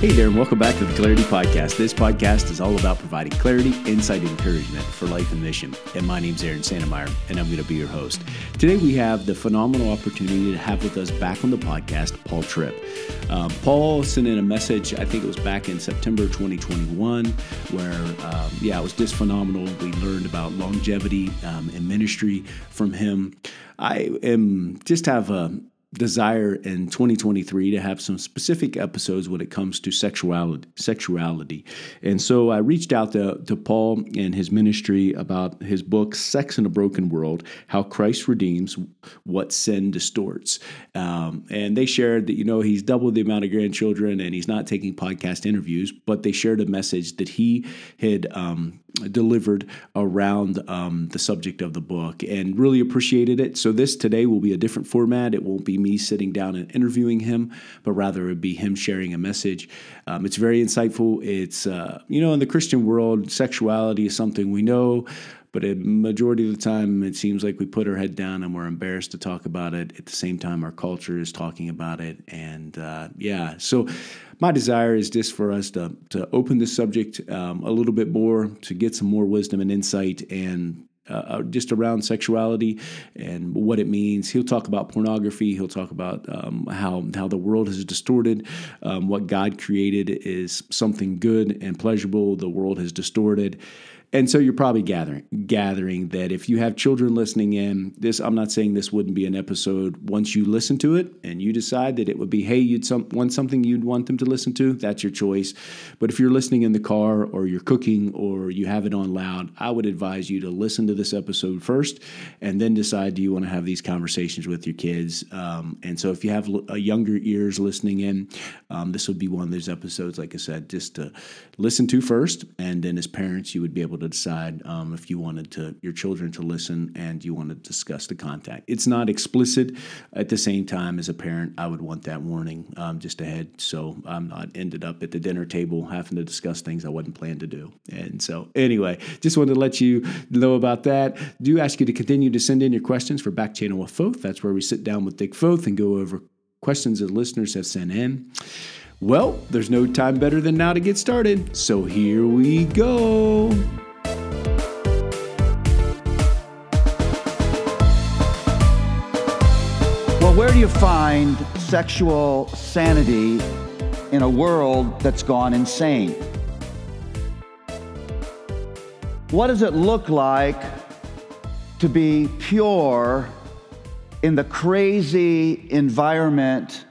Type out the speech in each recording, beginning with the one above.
Hey there, and welcome back to the Clarity Podcast. This podcast is all about providing clarity, insight, and encouragement for life and mission. And my name's Aaron Santmyire, and I'm going to be your host. Today, we have the phenomenal opportunity to have with us back on the podcast Paul Tripp. Um, Paul sent in a message, I think it was back in September 2021, where, um, yeah, it was just phenomenal. We learned about longevity um, and ministry from him. I am just have a desire in 2023 to have some specific episodes when it comes to sexuality sexuality. And so i reached out to, to paul and his ministry about his book sex in a broken world how christ redeems what sin distorts. Um, and they shared that you know he's doubled the amount of grandchildren and he's not taking podcast interviews but they shared a message that he had um, delivered around um, the subject of the book and really appreciated it. So, this today will be a different format. It won't be me sitting down and interviewing him, but rather it would be him sharing a message. Um, it's very insightful. It's, uh, you know, in the Christian world, sexuality is something we know. But a majority of the time, it seems like we put our head down and we're embarrassed to talk about it. At the same time, our culture is talking about it. And uh, yeah, so my desire is just for us to, to open the subject um, a little bit more, to get some more wisdom and insight and uh, uh, just around sexuality and what it means. He'll talk about pornography. He'll talk about um, how how the world has distorted. Um, what God created is something good and pleasurable. The world has distorted. And so you're probably gathering gathering that if you have children listening in, this I'm not saying this wouldn't be an episode once you listen to it and you decide that it would be hey you'd some, want something you'd want them to listen to, that's your choice. But if you're listening in the car or you're cooking or you have it on loud, I would advise you to listen to this episode first and then decide do you want to have these conversations with your kids. Um, and so if you have a younger ears listening in, um, this would be one of those episodes, like I said, just to listen to first, and then as parents you would be able to decide um, if you wanted to your children to listen and you want to discuss the contact. It's not explicit. At the same time, as a parent, I would want that warning um, just ahead, so I'm not ended up at the dinner table having to discuss things I wasn't planned to do. And so, anyway, just wanted to let you know about that. Do ask you to continue to send in your questions for Back Channel with Foth. That's where we sit down with Dick Foth and go over questions that listeners have sent in. Well, there's no time better than now to get started. So here we go. Do you find sexual sanity in a world that's gone insane? What does it look like to be pure in the crazy environment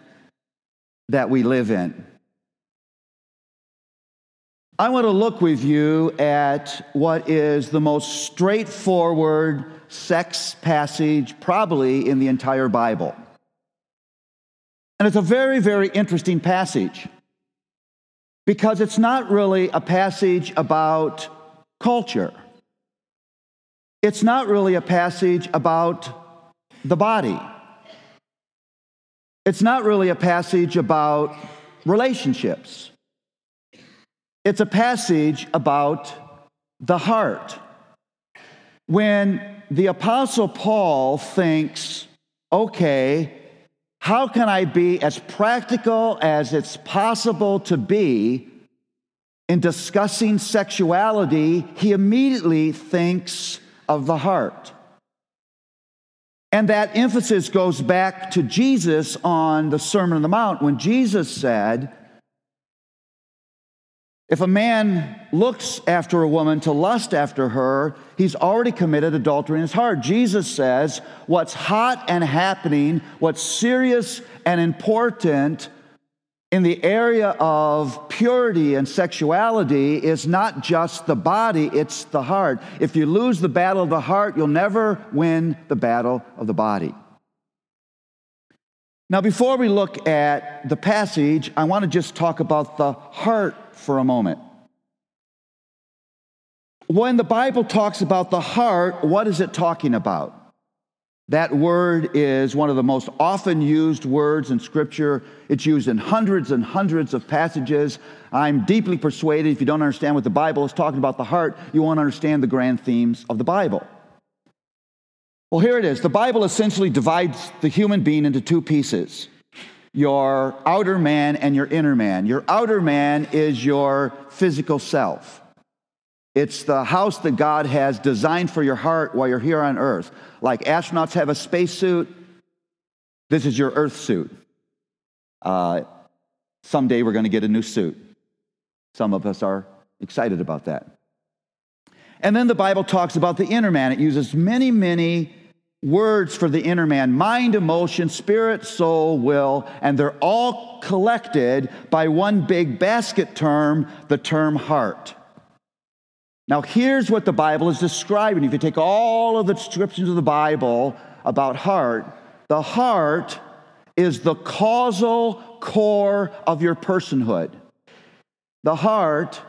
that we live in? I want to look with you at what is the most straightforward sex passage probably in the entire Bible. And it's a very, very interesting passage because it's not really a passage about culture. It's not really a passage about the body. It's not really a passage about relationships. It's a passage about the heart. When the Apostle Paul thinks, okay, how can I be as practical as it's possible to be in discussing sexuality? He immediately thinks of the heart. And that emphasis goes back to Jesus on the Sermon on the Mount when Jesus said, if a man looks after a woman to lust after her, he's already committed adultery in his heart. Jesus says what's hot and happening, what's serious and important in the area of purity and sexuality is not just the body, it's the heart. If you lose the battle of the heart, you'll never win the battle of the body. Now, before we look at the passage, I want to just talk about the heart for a moment. When the Bible talks about the heart, what is it talking about? That word is one of the most often used words in Scripture. It's used in hundreds and hundreds of passages. I'm deeply persuaded if you don't understand what the Bible is talking about the heart, you won't understand the grand themes of the Bible. Well, here it is. The Bible essentially divides the human being into two pieces your outer man and your inner man. Your outer man is your physical self. It's the house that God has designed for your heart while you're here on earth. Like astronauts have a spacesuit, this is your earth suit. Uh, someday we're going to get a new suit. Some of us are excited about that. And then the Bible talks about the inner man. It uses many, many words for the inner man mind, emotion, spirit, soul, will, and they're all collected by one big basket term, the term heart. Now, here's what the Bible is describing. If you take all of the descriptions of the Bible about heart, the heart is the causal core of your personhood. The heart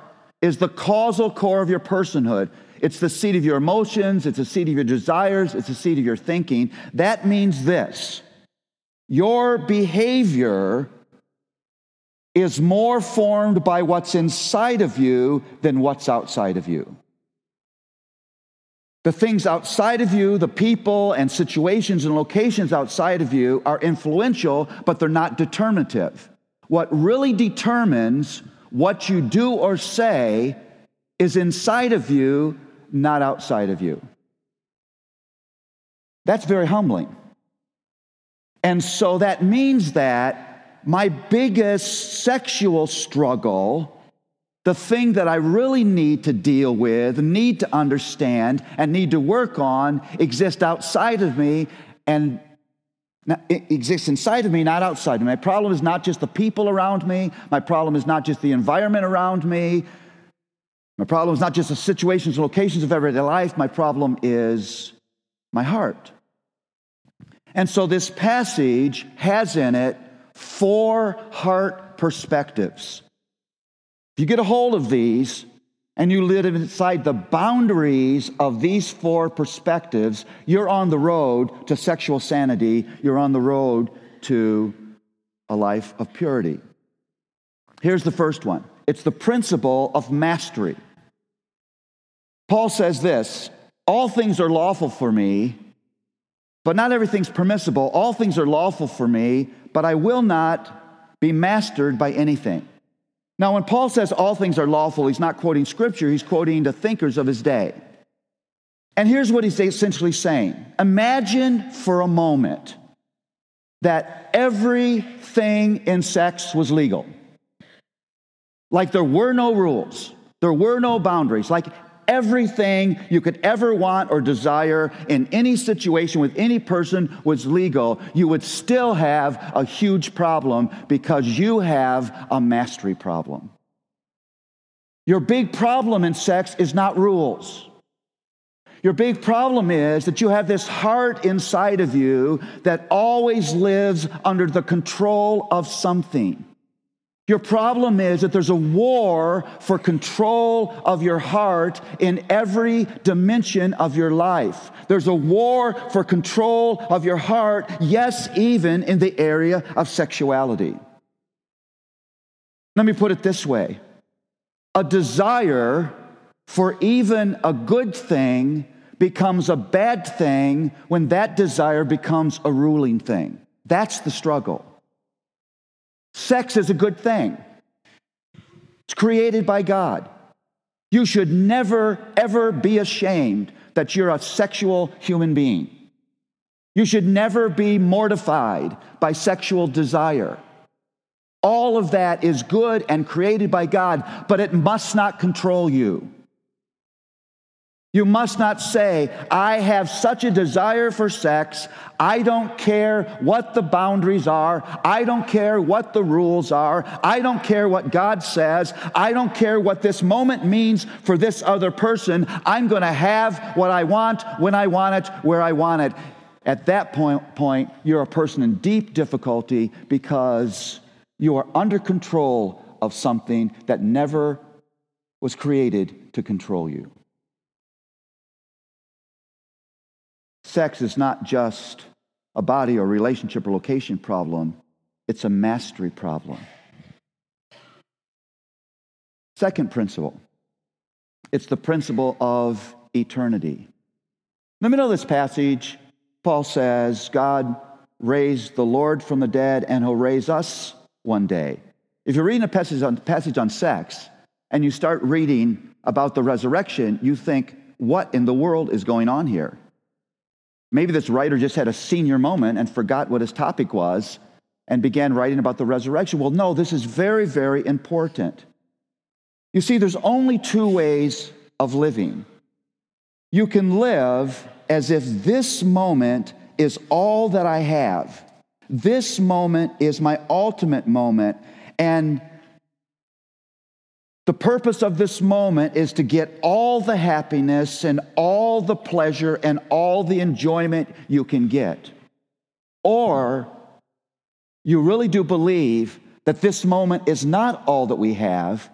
is the causal core of your personhood. It's the seat of your emotions, it's the seat of your desires, it's the seat of your thinking. That means this your behavior is more formed by what's inside of you than what's outside of you. The things outside of you, the people and situations and locations outside of you are influential, but they're not determinative. What really determines what you do or say is inside of you not outside of you. That's very humbling. And so that means that my biggest sexual struggle, the thing that I really need to deal with, need to understand, and need to work on, exists outside of me and exists inside of me, not outside of me. My problem is not just the people around me. My problem is not just the environment around me. My problem is not just the situations and locations of everyday life, my problem is my heart. And so this passage has in it four heart perspectives. If you get a hold of these and you live inside the boundaries of these four perspectives, you're on the road to sexual sanity, you're on the road to a life of purity. Here's the first one it's the principle of mastery. Paul says this All things are lawful for me, but not everything's permissible. All things are lawful for me, but I will not be mastered by anything. Now, when Paul says all things are lawful, he's not quoting scripture, he's quoting the thinkers of his day. And here's what he's essentially saying Imagine for a moment that everything in sex was legal. Like there were no rules, there were no boundaries. Like everything you could ever want or desire in any situation with any person was legal, you would still have a huge problem because you have a mastery problem. Your big problem in sex is not rules. Your big problem is that you have this heart inside of you that always lives under the control of something. Your problem is that there's a war for control of your heart in every dimension of your life. There's a war for control of your heart, yes, even in the area of sexuality. Let me put it this way a desire for even a good thing becomes a bad thing when that desire becomes a ruling thing. That's the struggle. Sex is a good thing, it's created by God. You should never, ever be ashamed that you're a sexual human being. You should never be mortified by sexual desire. All of that is good and created by God, but it must not control you. You must not say, I have such a desire for sex. I don't care what the boundaries are. I don't care what the rules are. I don't care what God says. I don't care what this moment means for this other person. I'm going to have what I want when I want it, where I want it. At that point, point, you're a person in deep difficulty because you are under control of something that never was created to control you. Sex is not just a body or relationship or location problem, it's a mastery problem. Second principle it's the principle of eternity. In the middle of this passage, Paul says, God raised the Lord from the dead and he'll raise us one day. If you're reading a passage on, passage on sex and you start reading about the resurrection, you think, what in the world is going on here? Maybe this writer just had a senior moment and forgot what his topic was and began writing about the resurrection. Well, no, this is very, very important. You see, there's only two ways of living. You can live as if this moment is all that I have. This moment is my ultimate moment. And the purpose of this moment is to get all the happiness and all the pleasure and all the enjoyment you can get. Or you really do believe that this moment is not all that we have,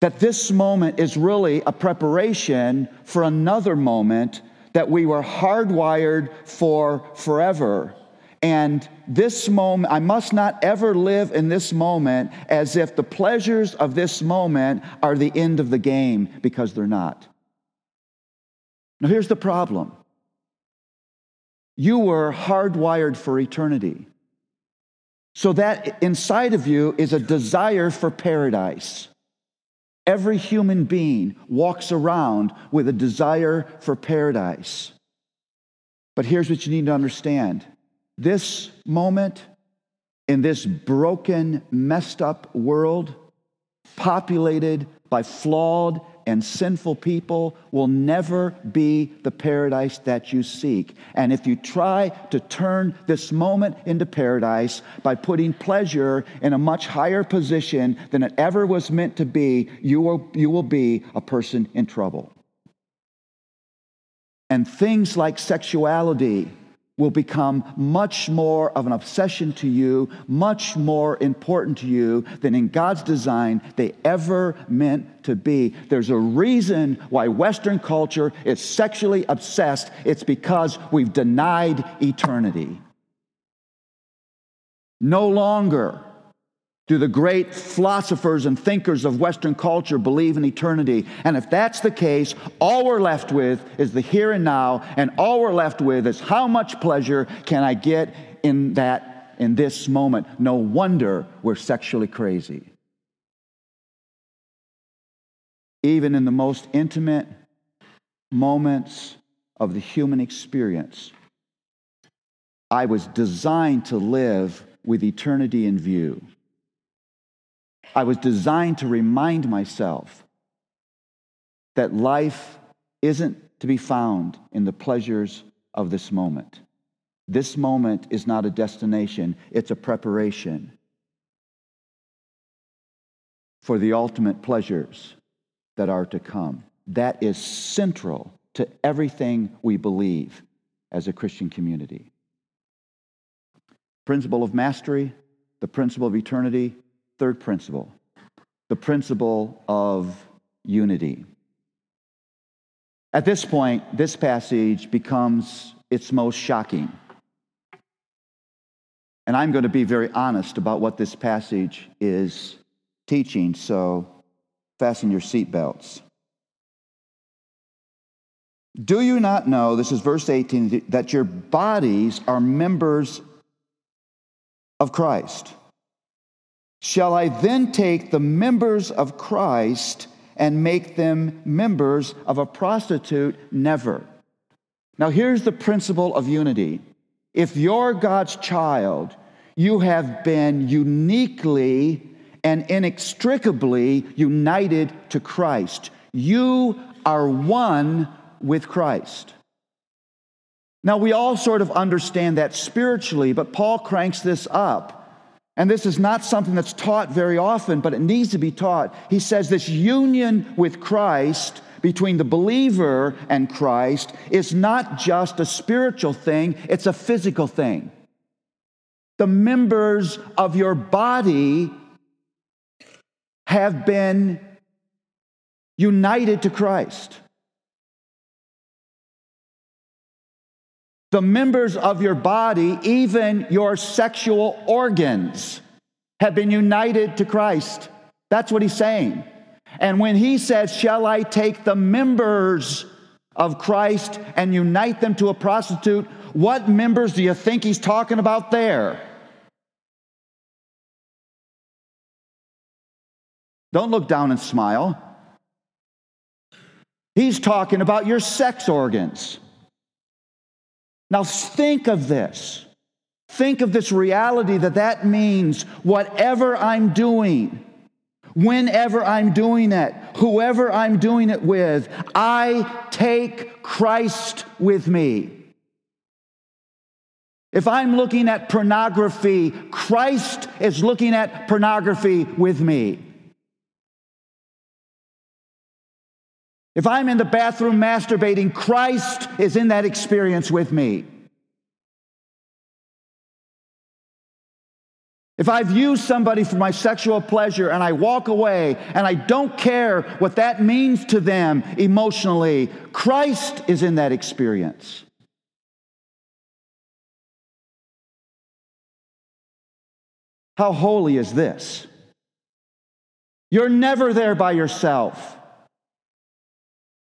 that this moment is really a preparation for another moment that we were hardwired for forever. And this moment, I must not ever live in this moment as if the pleasures of this moment are the end of the game, because they're not. Now, here's the problem you were hardwired for eternity. So, that inside of you is a desire for paradise. Every human being walks around with a desire for paradise. But here's what you need to understand this moment in this broken, messed up world, populated by flawed and sinful people will never be the paradise that you seek. And if you try to turn this moment into paradise by putting pleasure in a much higher position than it ever was meant to be, you will, you will be a person in trouble. And things like sexuality will become much more of an obsession to you, much more important to you than in God's design they ever meant to be. There's a reason why Western culture is sexually obsessed. It's because we've denied eternity. No longer do the great philosophers and thinkers of Western culture believe in eternity? And if that's the case, all we're left with is the here and now, and all we're left with is how much pleasure can I get in that in this moment? No wonder we're sexually crazy. Even in the most intimate moments of the human experience, I was designed to live with eternity in view. I was designed to remind myself that life isn't to be found in the pleasures of this moment. This moment is not a destination, it's a preparation for the ultimate pleasures that are to come. That is central to everything we believe as a Christian community. Principle of mastery, the principle of eternity, Third principle the principle of unity. At this point, this passage becomes its most shocking. And I'm going to be very honest about what this passage is teaching, so fasten your seatbelts. Do you not know, this is verse 18, that your bodies are members of Christ? Shall I then take the members of Christ and make them members of a prostitute? Never. Now, here's the principle of unity. If you're God's child, you have been uniquely and inextricably united to Christ. You are one with Christ. Now, we all sort of understand that spiritually, but Paul cranks this up. And this is not something that's taught very often, but it needs to be taught. He says this union with Christ between the believer and Christ is not just a spiritual thing, it's a physical thing. The members of your body have been united to Christ. The members of your body, even your sexual organs, have been united to Christ. That's what he's saying. And when he says, Shall I take the members of Christ and unite them to a prostitute, what members do you think he's talking about there? Don't look down and smile. He's talking about your sex organs. Now, think of this. Think of this reality that that means whatever I'm doing, whenever I'm doing it, whoever I'm doing it with, I take Christ with me. If I'm looking at pornography, Christ is looking at pornography with me. If I'm in the bathroom masturbating, Christ is in that experience with me. If I've used somebody for my sexual pleasure and I walk away and I don't care what that means to them emotionally, Christ is in that experience. How holy is this? You're never there by yourself.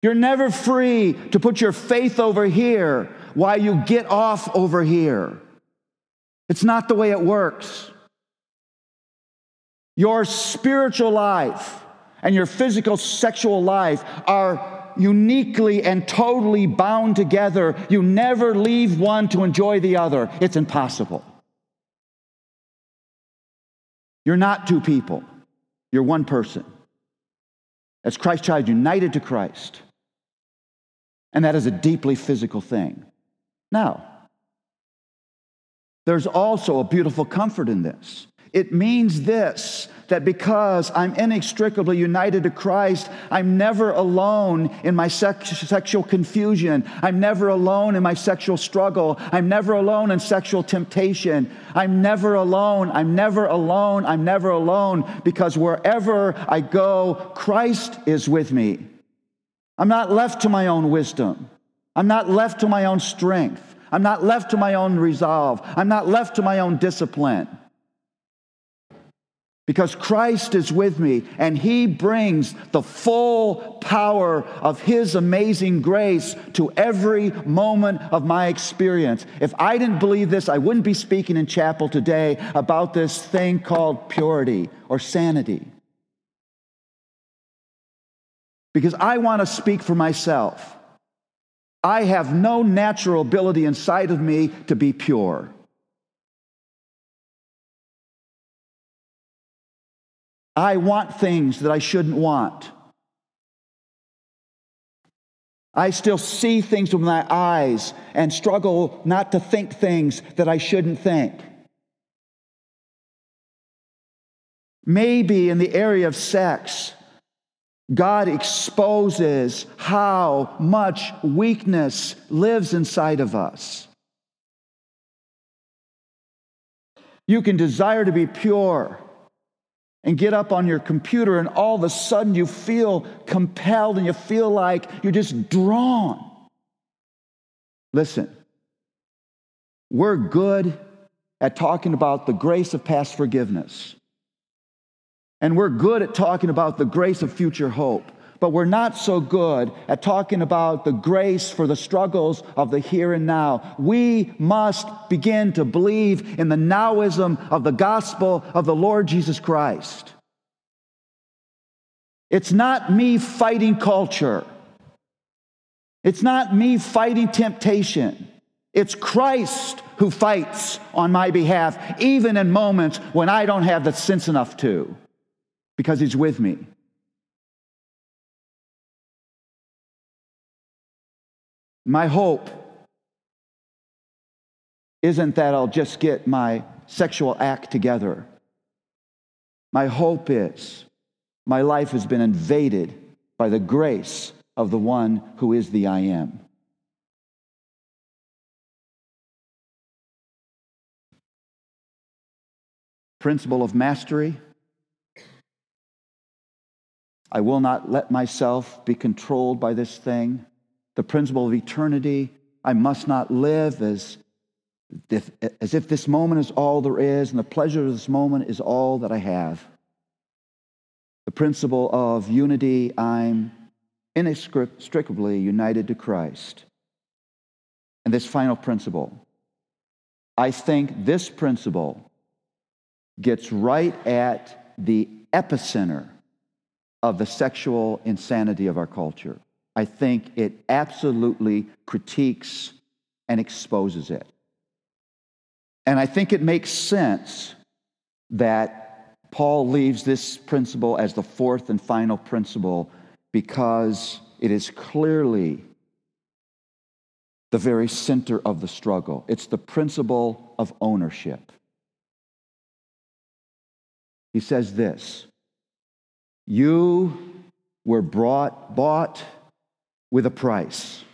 You're never free to put your faith over here while you get off over here. It's not the way it works. Your spiritual life and your physical sexual life are uniquely and totally bound together. You never leave one to enjoy the other. It's impossible. You're not two people, you're one person. As Christ child, united to Christ. And that is a deeply physical thing. Now, there's also a beautiful comfort in this. It means this that because I'm inextricably united to Christ, I'm never alone in my sex- sexual confusion. I'm never alone in my sexual struggle. I'm never alone in sexual temptation. I'm never alone. I'm never alone. I'm never alone because wherever I go, Christ is with me. I'm not left to my own wisdom. I'm not left to my own strength. I'm not left to my own resolve. I'm not left to my own discipline because Christ is with me and he brings the full power of his amazing grace to every moment of my experience. If I didn't believe this, I wouldn't be speaking in chapel today about this thing called purity or sanity. Because I want to speak for myself. I have no natural ability inside of me to be pure. I want things that I shouldn't want. I still see things with my eyes and struggle not to think things that I shouldn't think. Maybe in the area of sex, God exposes how much weakness lives inside of us. You can desire to be pure and get up on your computer, and all of a sudden you feel compelled and you feel like you're just drawn. Listen, we're good at talking about the grace of past forgiveness, and we're good at talking about the grace of future hope but we're not so good at talking about the grace for the struggles of the here and now. We must begin to believe in the nowism of the gospel of the Lord Jesus Christ. It's not me fighting culture. It's not me fighting temptation. It's Christ who fights on my behalf, even in moments when I don't have the sense enough to, because He's with me. My hope isn't that I'll just get my sexual act together. My hope is my life has been invaded by the grace of the one who is the I am. Principle of mastery. I will not let myself be controlled by this thing the principle of eternity. I must not live as if, as if this moment is all there is and the pleasure of this moment is all that I have. The principle of unity, I'm inextricably united to Christ. And this final principle, I think this principle gets right at the epicenter of the sexual insanity of our culture. I think it absolutely critiques and exposes it. And I think it makes sense that Paul leaves this principle as the fourth and final principle because it is clearly the very center of the struggle. It's the principle of ownership. He says this You were brought, bought with a price.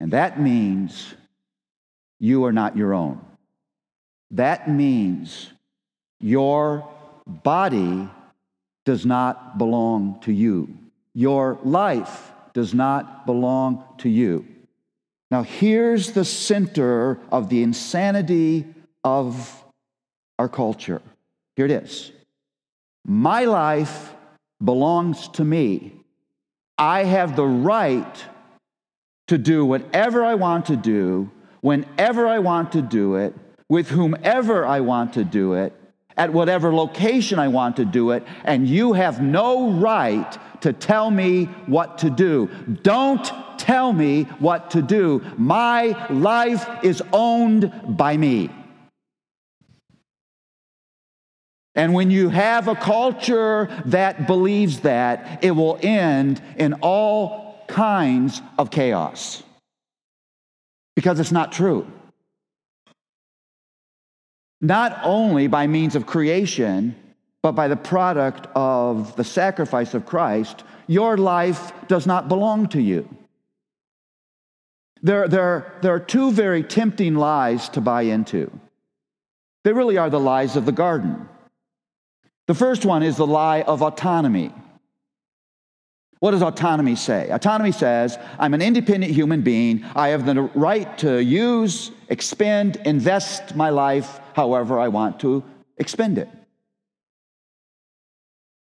And that means you are not your own. That means your body does not belong to you. Your life does not belong to you. Now, here's the center of the insanity of our culture. Here it is My life belongs to me. I have the right to do whatever I want to do, whenever I want to do it, with whomever I want to do it, at whatever location I want to do it, and you have no right to tell me what to do. Don't tell me what to do. My life is owned by me. And when you have a culture that believes that, it will end in all kinds of chaos because it's not true not only by means of creation, but by the product of the sacrifice of Christ, your life does not belong to you. There, there, there are two very tempting lies to buy into. They really are the lies of the garden. The first one is the lie of autonomy. What does autonomy say? Autonomy says, I'm an independent human being. I have the right to use, expend, invest my life however I want to expend it.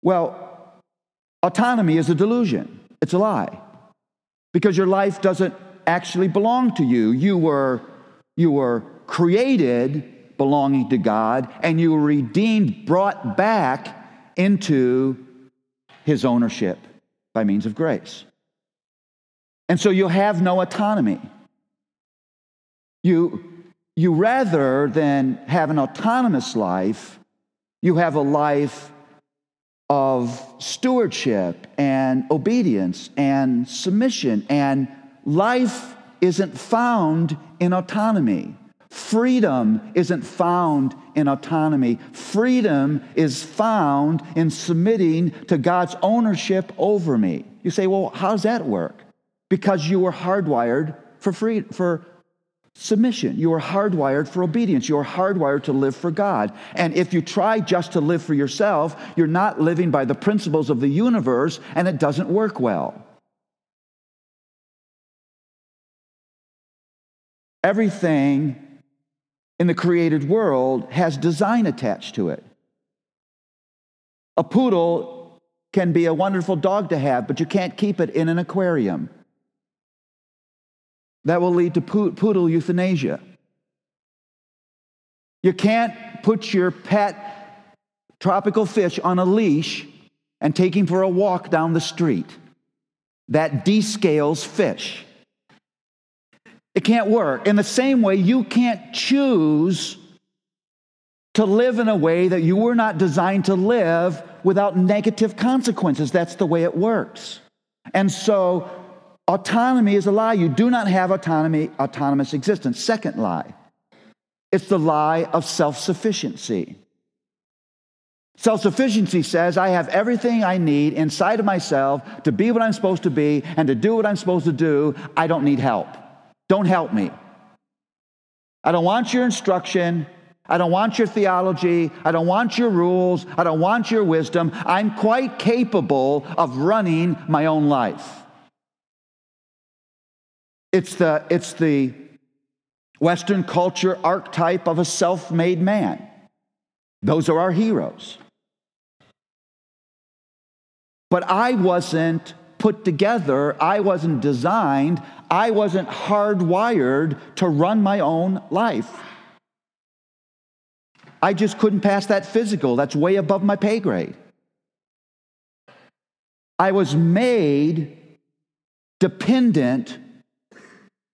Well, autonomy is a delusion, it's a lie. Because your life doesn't actually belong to you. You were, you were created belonging to God, and you were redeemed, brought back into His ownership by means of grace. And so you have no autonomy. You, you rather than have an autonomous life, you have a life of stewardship and obedience and submission. And life isn't found in autonomy. Freedom isn't found in autonomy. Freedom is found in submitting to God's ownership over me. You say, well, how does that work? Because you were hardwired for free, for submission. You are hardwired for obedience. You are hardwired to live for God. And if you try just to live for yourself, you're not living by the principles of the universe, and it doesn't work well. Everything in the created world has design attached to it. A poodle can be a wonderful dog to have, but you can't keep it in an aquarium. That will lead to poodle euthanasia. You can't put your pet tropical fish on a leash and take him for a walk down the street. That descales fish. It can't work. In the same way, you can't choose to live in a way that you were not designed to live without negative consequences. That's the way it works. And so, autonomy is a lie. You do not have autonomy, autonomous existence. Second lie it's the lie of self sufficiency. Self sufficiency says I have everything I need inside of myself to be what I'm supposed to be and to do what I'm supposed to do. I don't need help. Don't help me. I don't want your instruction. I don't want your theology. I don't want your rules. I don't want your wisdom. I'm quite capable of running my own life. It's the, it's the Western culture archetype of a self made man. Those are our heroes. but I wasn't put together, I wasn't designed, I wasn't hardwired to run my own life. I just couldn't pass that physical. That's way above my pay grade. I was made dependent,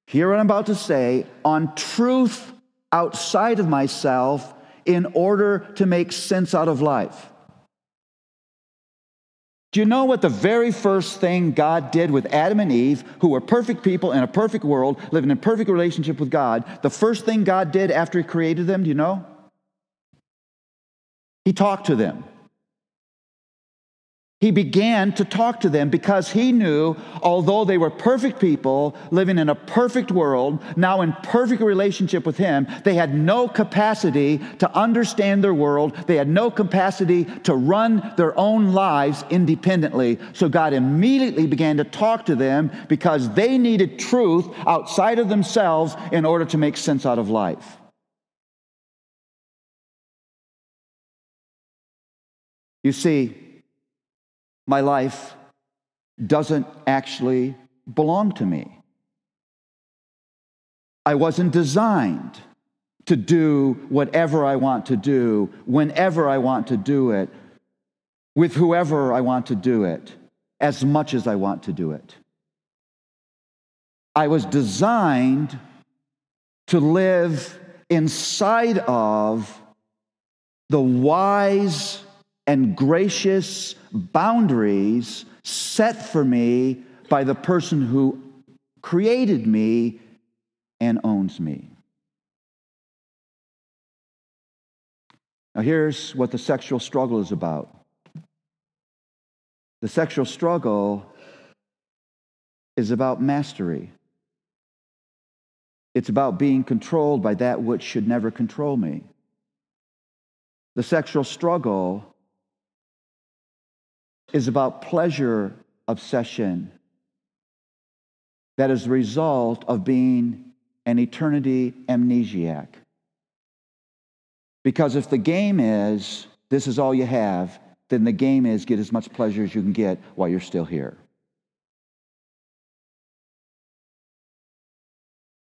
hear what I'm about to say, on truth outside of myself in order to make sense out of life. Do you know what the very first thing God did with Adam and Eve, who were perfect people in a perfect world, living in perfect relationship with God? The first thing God did after He created them, do you know? He talked to them he began to talk to them because he knew, although they were perfect people living in a perfect world, now in perfect relationship with him, they had no capacity to understand their world. They had no capacity to run their own lives independently. So God immediately began to talk to them because they needed truth outside of themselves in order to make sense out of life. You see, my life doesn't actually belong to me. I wasn't designed to do whatever I want to do, whenever I want to do it, with whoever I want to do it, as much as I want to do it. I was designed to live inside of the wise and gracious boundaries set for me by the person who created me and owns me. Now, here's what the sexual struggle is about the sexual struggle is about mastery. It's about being controlled by that which should never control me. The sexual struggle is about pleasure obsession that is the result of being an eternity amnesiac. Because if the game is this is all you have, then the game is get as much pleasure as you can get while you're still here.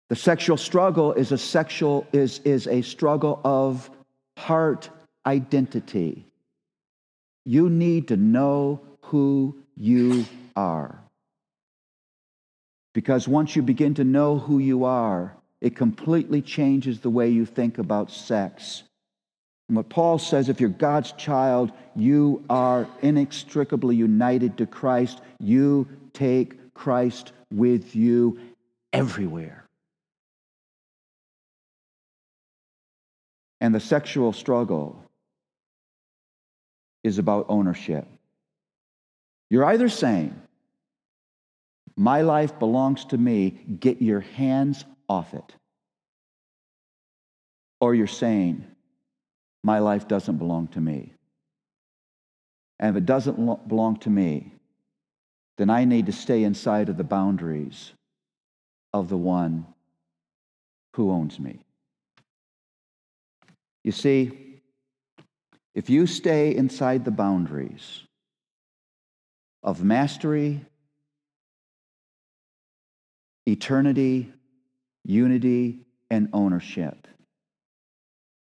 The sexual struggle is a sexual is, is a struggle of heart identity. You need to know who you are. Because once you begin to know who you are, it completely changes the way you think about sex. And what Paul says if you're God's child, you are inextricably united to Christ. You take Christ with you everywhere. And the sexual struggle is about ownership. You're either saying, My life belongs to me, get your hands off it. Or you're saying, My life doesn't belong to me. And if it doesn't belong to me, then I need to stay inside of the boundaries of the one who owns me. You see, if you stay inside the boundaries of mastery, eternity, unity, and ownership,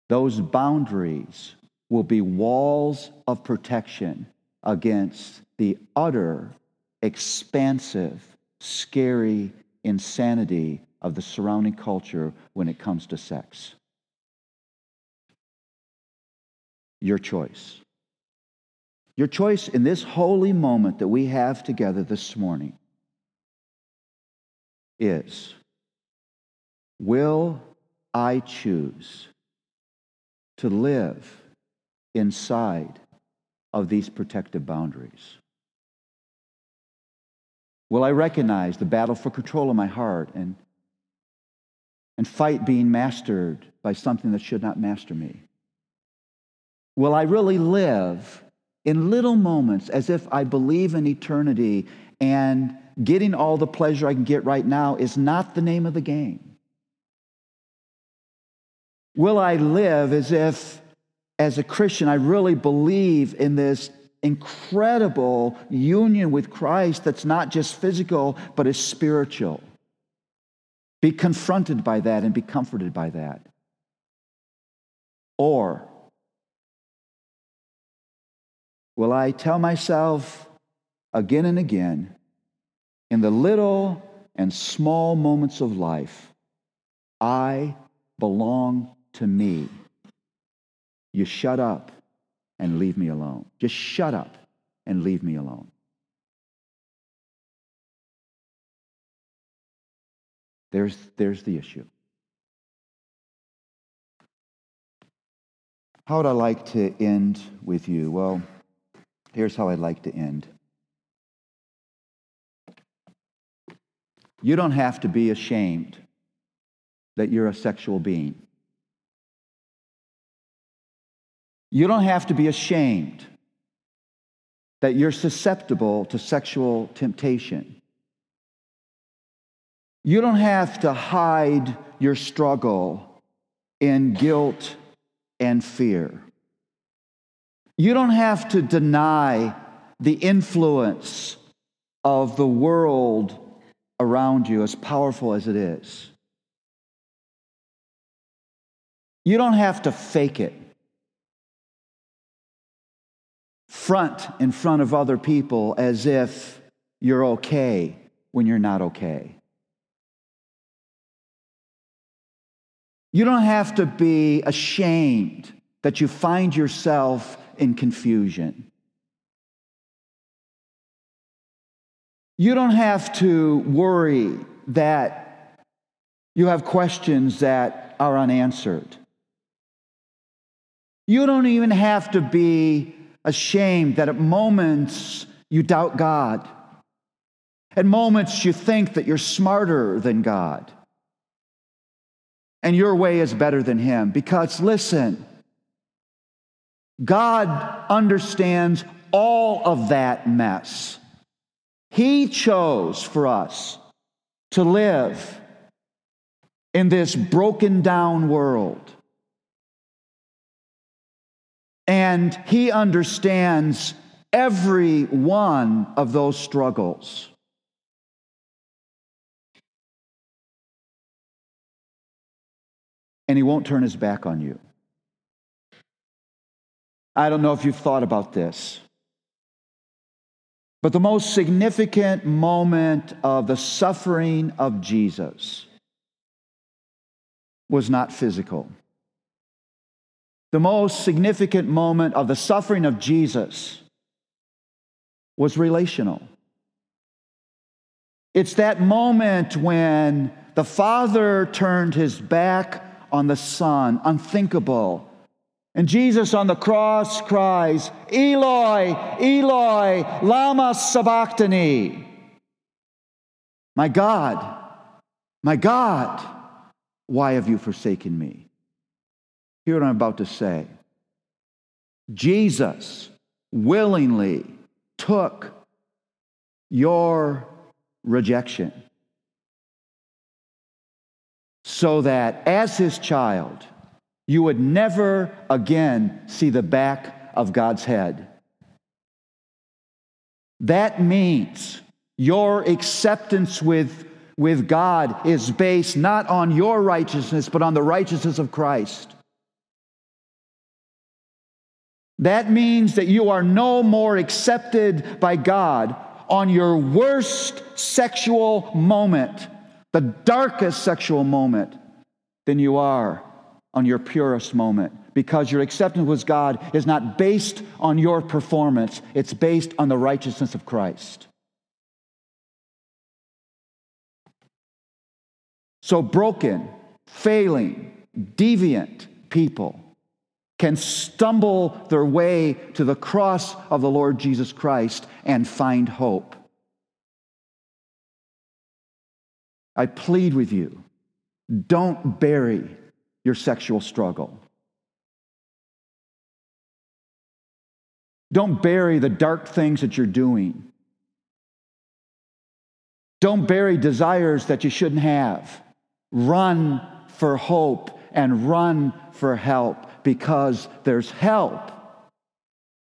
those boundaries will be walls of protection against the utter, expansive, scary insanity of the surrounding culture when it comes to sex. Your choice. Your choice in this holy moment that we have together this morning is Will I choose to live inside of these protective boundaries? Will I recognize the battle for control of my heart and, and fight being mastered by something that should not master me? Will I really live in little moments as if I believe in eternity and getting all the pleasure I can get right now is not the name of the game? Will I live as if, as a Christian, I really believe in this incredible union with Christ that's not just physical, but is spiritual. Be confronted by that and be comforted by that. Or, will I tell myself again and again in the little and small moments of life, I belong to me? You shut up and leave me alone. Just shut up and leave me alone. There's, there's the issue. How would I like to end with you? Well, here's how I'd like to end. You don't have to be ashamed that you're a sexual being. You don't have to be ashamed that you're susceptible to sexual temptation. You don't have to hide your struggle in guilt and fear. You don't have to deny the influence of the world around you, as powerful as it is. You don't have to fake it. front in front of other people as if you're okay when you're not okay. You don't have to be ashamed that you find yourself in confusion. You don't have to worry that you have questions that are unanswered. You don't even have to be ashamed that at moments you doubt God. At moments you think that you're smarter than God. And your way is better than Him. Because listen, God understands all of that mess. He chose for us to live in this broken down world. And he understands every one of those struggles. And he won't turn his back on you. I don't know if you've thought about this, but the most significant moment of the suffering of Jesus was not physical the most significant moment of the suffering of Jesus was relational. It's that moment when the Father turned his back on the Son, unthinkable. And Jesus on the cross cries, Eloi, Eloi, Lama Sabachthani. My God, my God, why have you forsaken me? Hear what I'm about to say. Jesus willingly took your rejection so that as his child, you would never again see the back of God's head. That means your acceptance with, with God is based not on your righteousness, but on the righteousness of Christ. That means that you are no more accepted by God on your worst sexual moment, the darkest sexual moment, than you are on your purest moment. Because your acceptance with God is not based on your performance, it's based on the righteousness of Christ. So, broken, failing, deviant people can stumble their way to the cross of the Lord Jesus Christ and find hope. I plead with you don't bury your sexual struggle. Don't bury the dark things that you're doing. Don't bury desires that you shouldn't have. Run for hope and run for help because there's help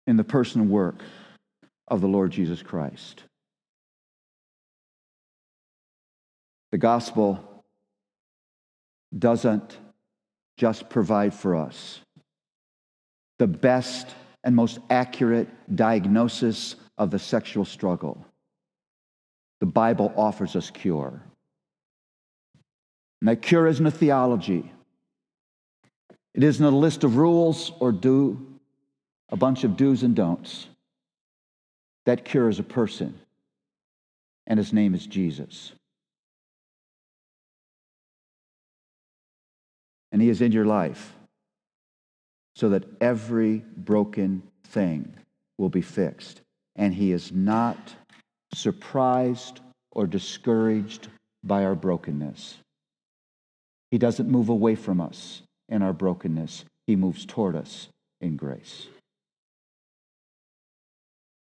in the personal work of the Lord Jesus Christ. The gospel doesn't just provide for us the best and most accurate diagnosis of the sexual struggle. The Bible offers us cure. And that cure isn't a theology. It isn't a list of rules or do a bunch of do's and don'ts. That cure is a person, and his name is Jesus. And he is in your life so that every broken thing will be fixed. And he is not surprised or discouraged by our brokenness. He doesn't move away from us in our brokenness, he moves toward us in grace.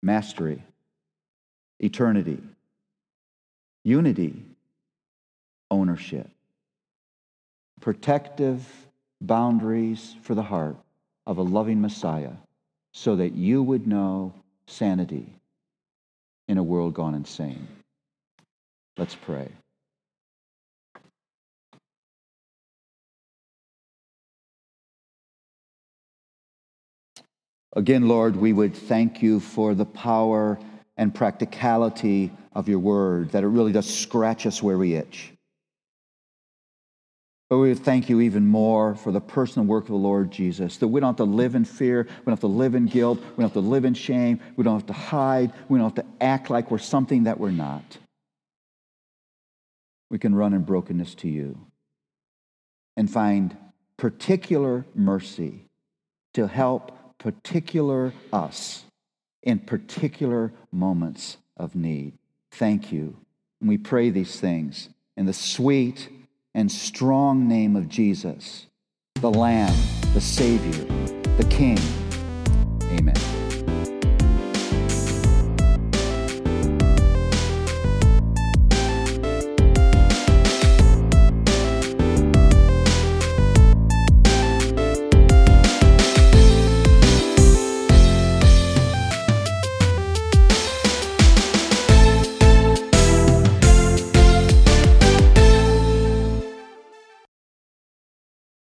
Mastery, eternity, unity, ownership, protective boundaries for the heart of a loving Messiah so that you would know sanity in a world gone insane. Let's pray. Again, Lord, we would thank you for the power and practicality of your word, that it really does scratch us where we itch. But we thank you even more for the personal work of the Lord Jesus, that we don't have to live in fear, we don't have to live in guilt, we don't have to live in shame, we don't have to hide, we don't have to act like we're something that we're not. We can run in brokenness to you and find particular mercy to help particular us in particular moments of need. Thank you. And we pray these things in the sweet and strong name of Jesus, the Lamb, the Savior, the King. Amen.